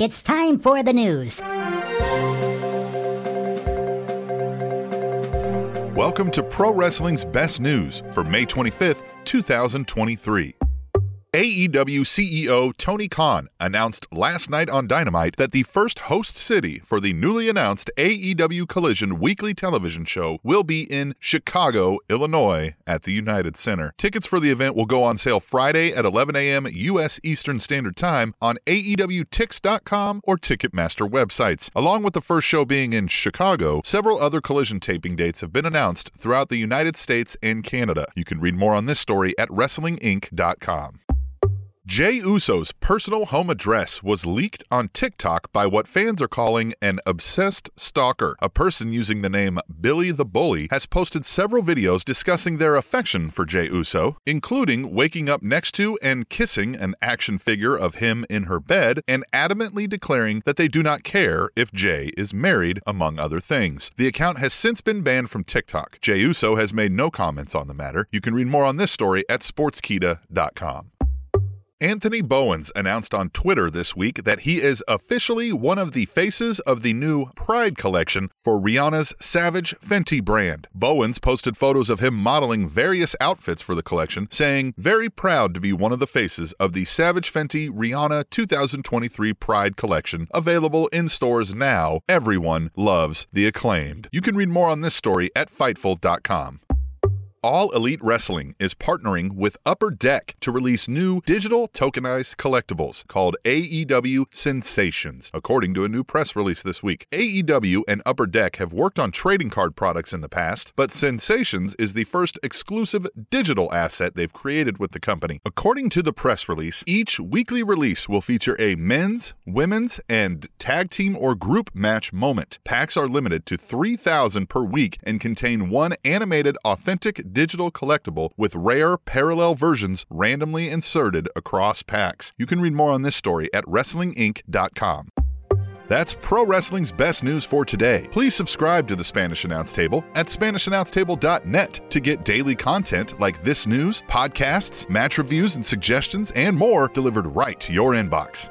It's time for the news. Welcome to Pro Wrestling's Best News for May 25th, 2023. AEW CEO Tony Khan announced last night on Dynamite that the first host city for the newly announced AEW Collision weekly television show will be in Chicago, Illinois, at the United Center. Tickets for the event will go on sale Friday at 11 a.m. U.S. Eastern Standard Time on AEWTix.com or Ticketmaster websites. Along with the first show being in Chicago, several other Collision taping dates have been announced throughout the United States and Canada. You can read more on this story at WrestlingInc.com. Jey Uso's personal home address was leaked on TikTok by what fans are calling an obsessed stalker. A person using the name Billy the Bully has posted several videos discussing their affection for Jey Uso, including waking up next to and kissing an action figure of him in her bed and adamantly declaring that they do not care if Jey is married, among other things. The account has since been banned from TikTok. Jey Uso has made no comments on the matter. You can read more on this story at sportskeeda.com. Anthony Bowens announced on Twitter this week that he is officially one of the faces of the new Pride collection for Rihanna's Savage Fenty brand. Bowens posted photos of him modeling various outfits for the collection, saying, Very proud to be one of the faces of the Savage Fenty Rihanna 2023 Pride collection, available in stores now. Everyone loves the acclaimed. You can read more on this story at Fightful.com. All Elite Wrestling is partnering with Upper Deck to release new digital tokenized collectibles called AEW Sensations, according to a new press release this week. AEW and Upper Deck have worked on trading card products in the past, but Sensations is the first exclusive digital asset they've created with the company. According to the press release, each weekly release will feature a men's, women's, and tag team or group match moment. Packs are limited to 3,000 per week and contain one animated, authentic digital collectible with rare parallel versions randomly inserted across packs. You can read more on this story at WrestlingInc.com. That's pro wrestling's best news for today. Please subscribe to the Spanish Announce Table at SpanishAnnounceTable.net to get daily content like this news, podcasts, match reviews and suggestions, and more delivered right to your inbox.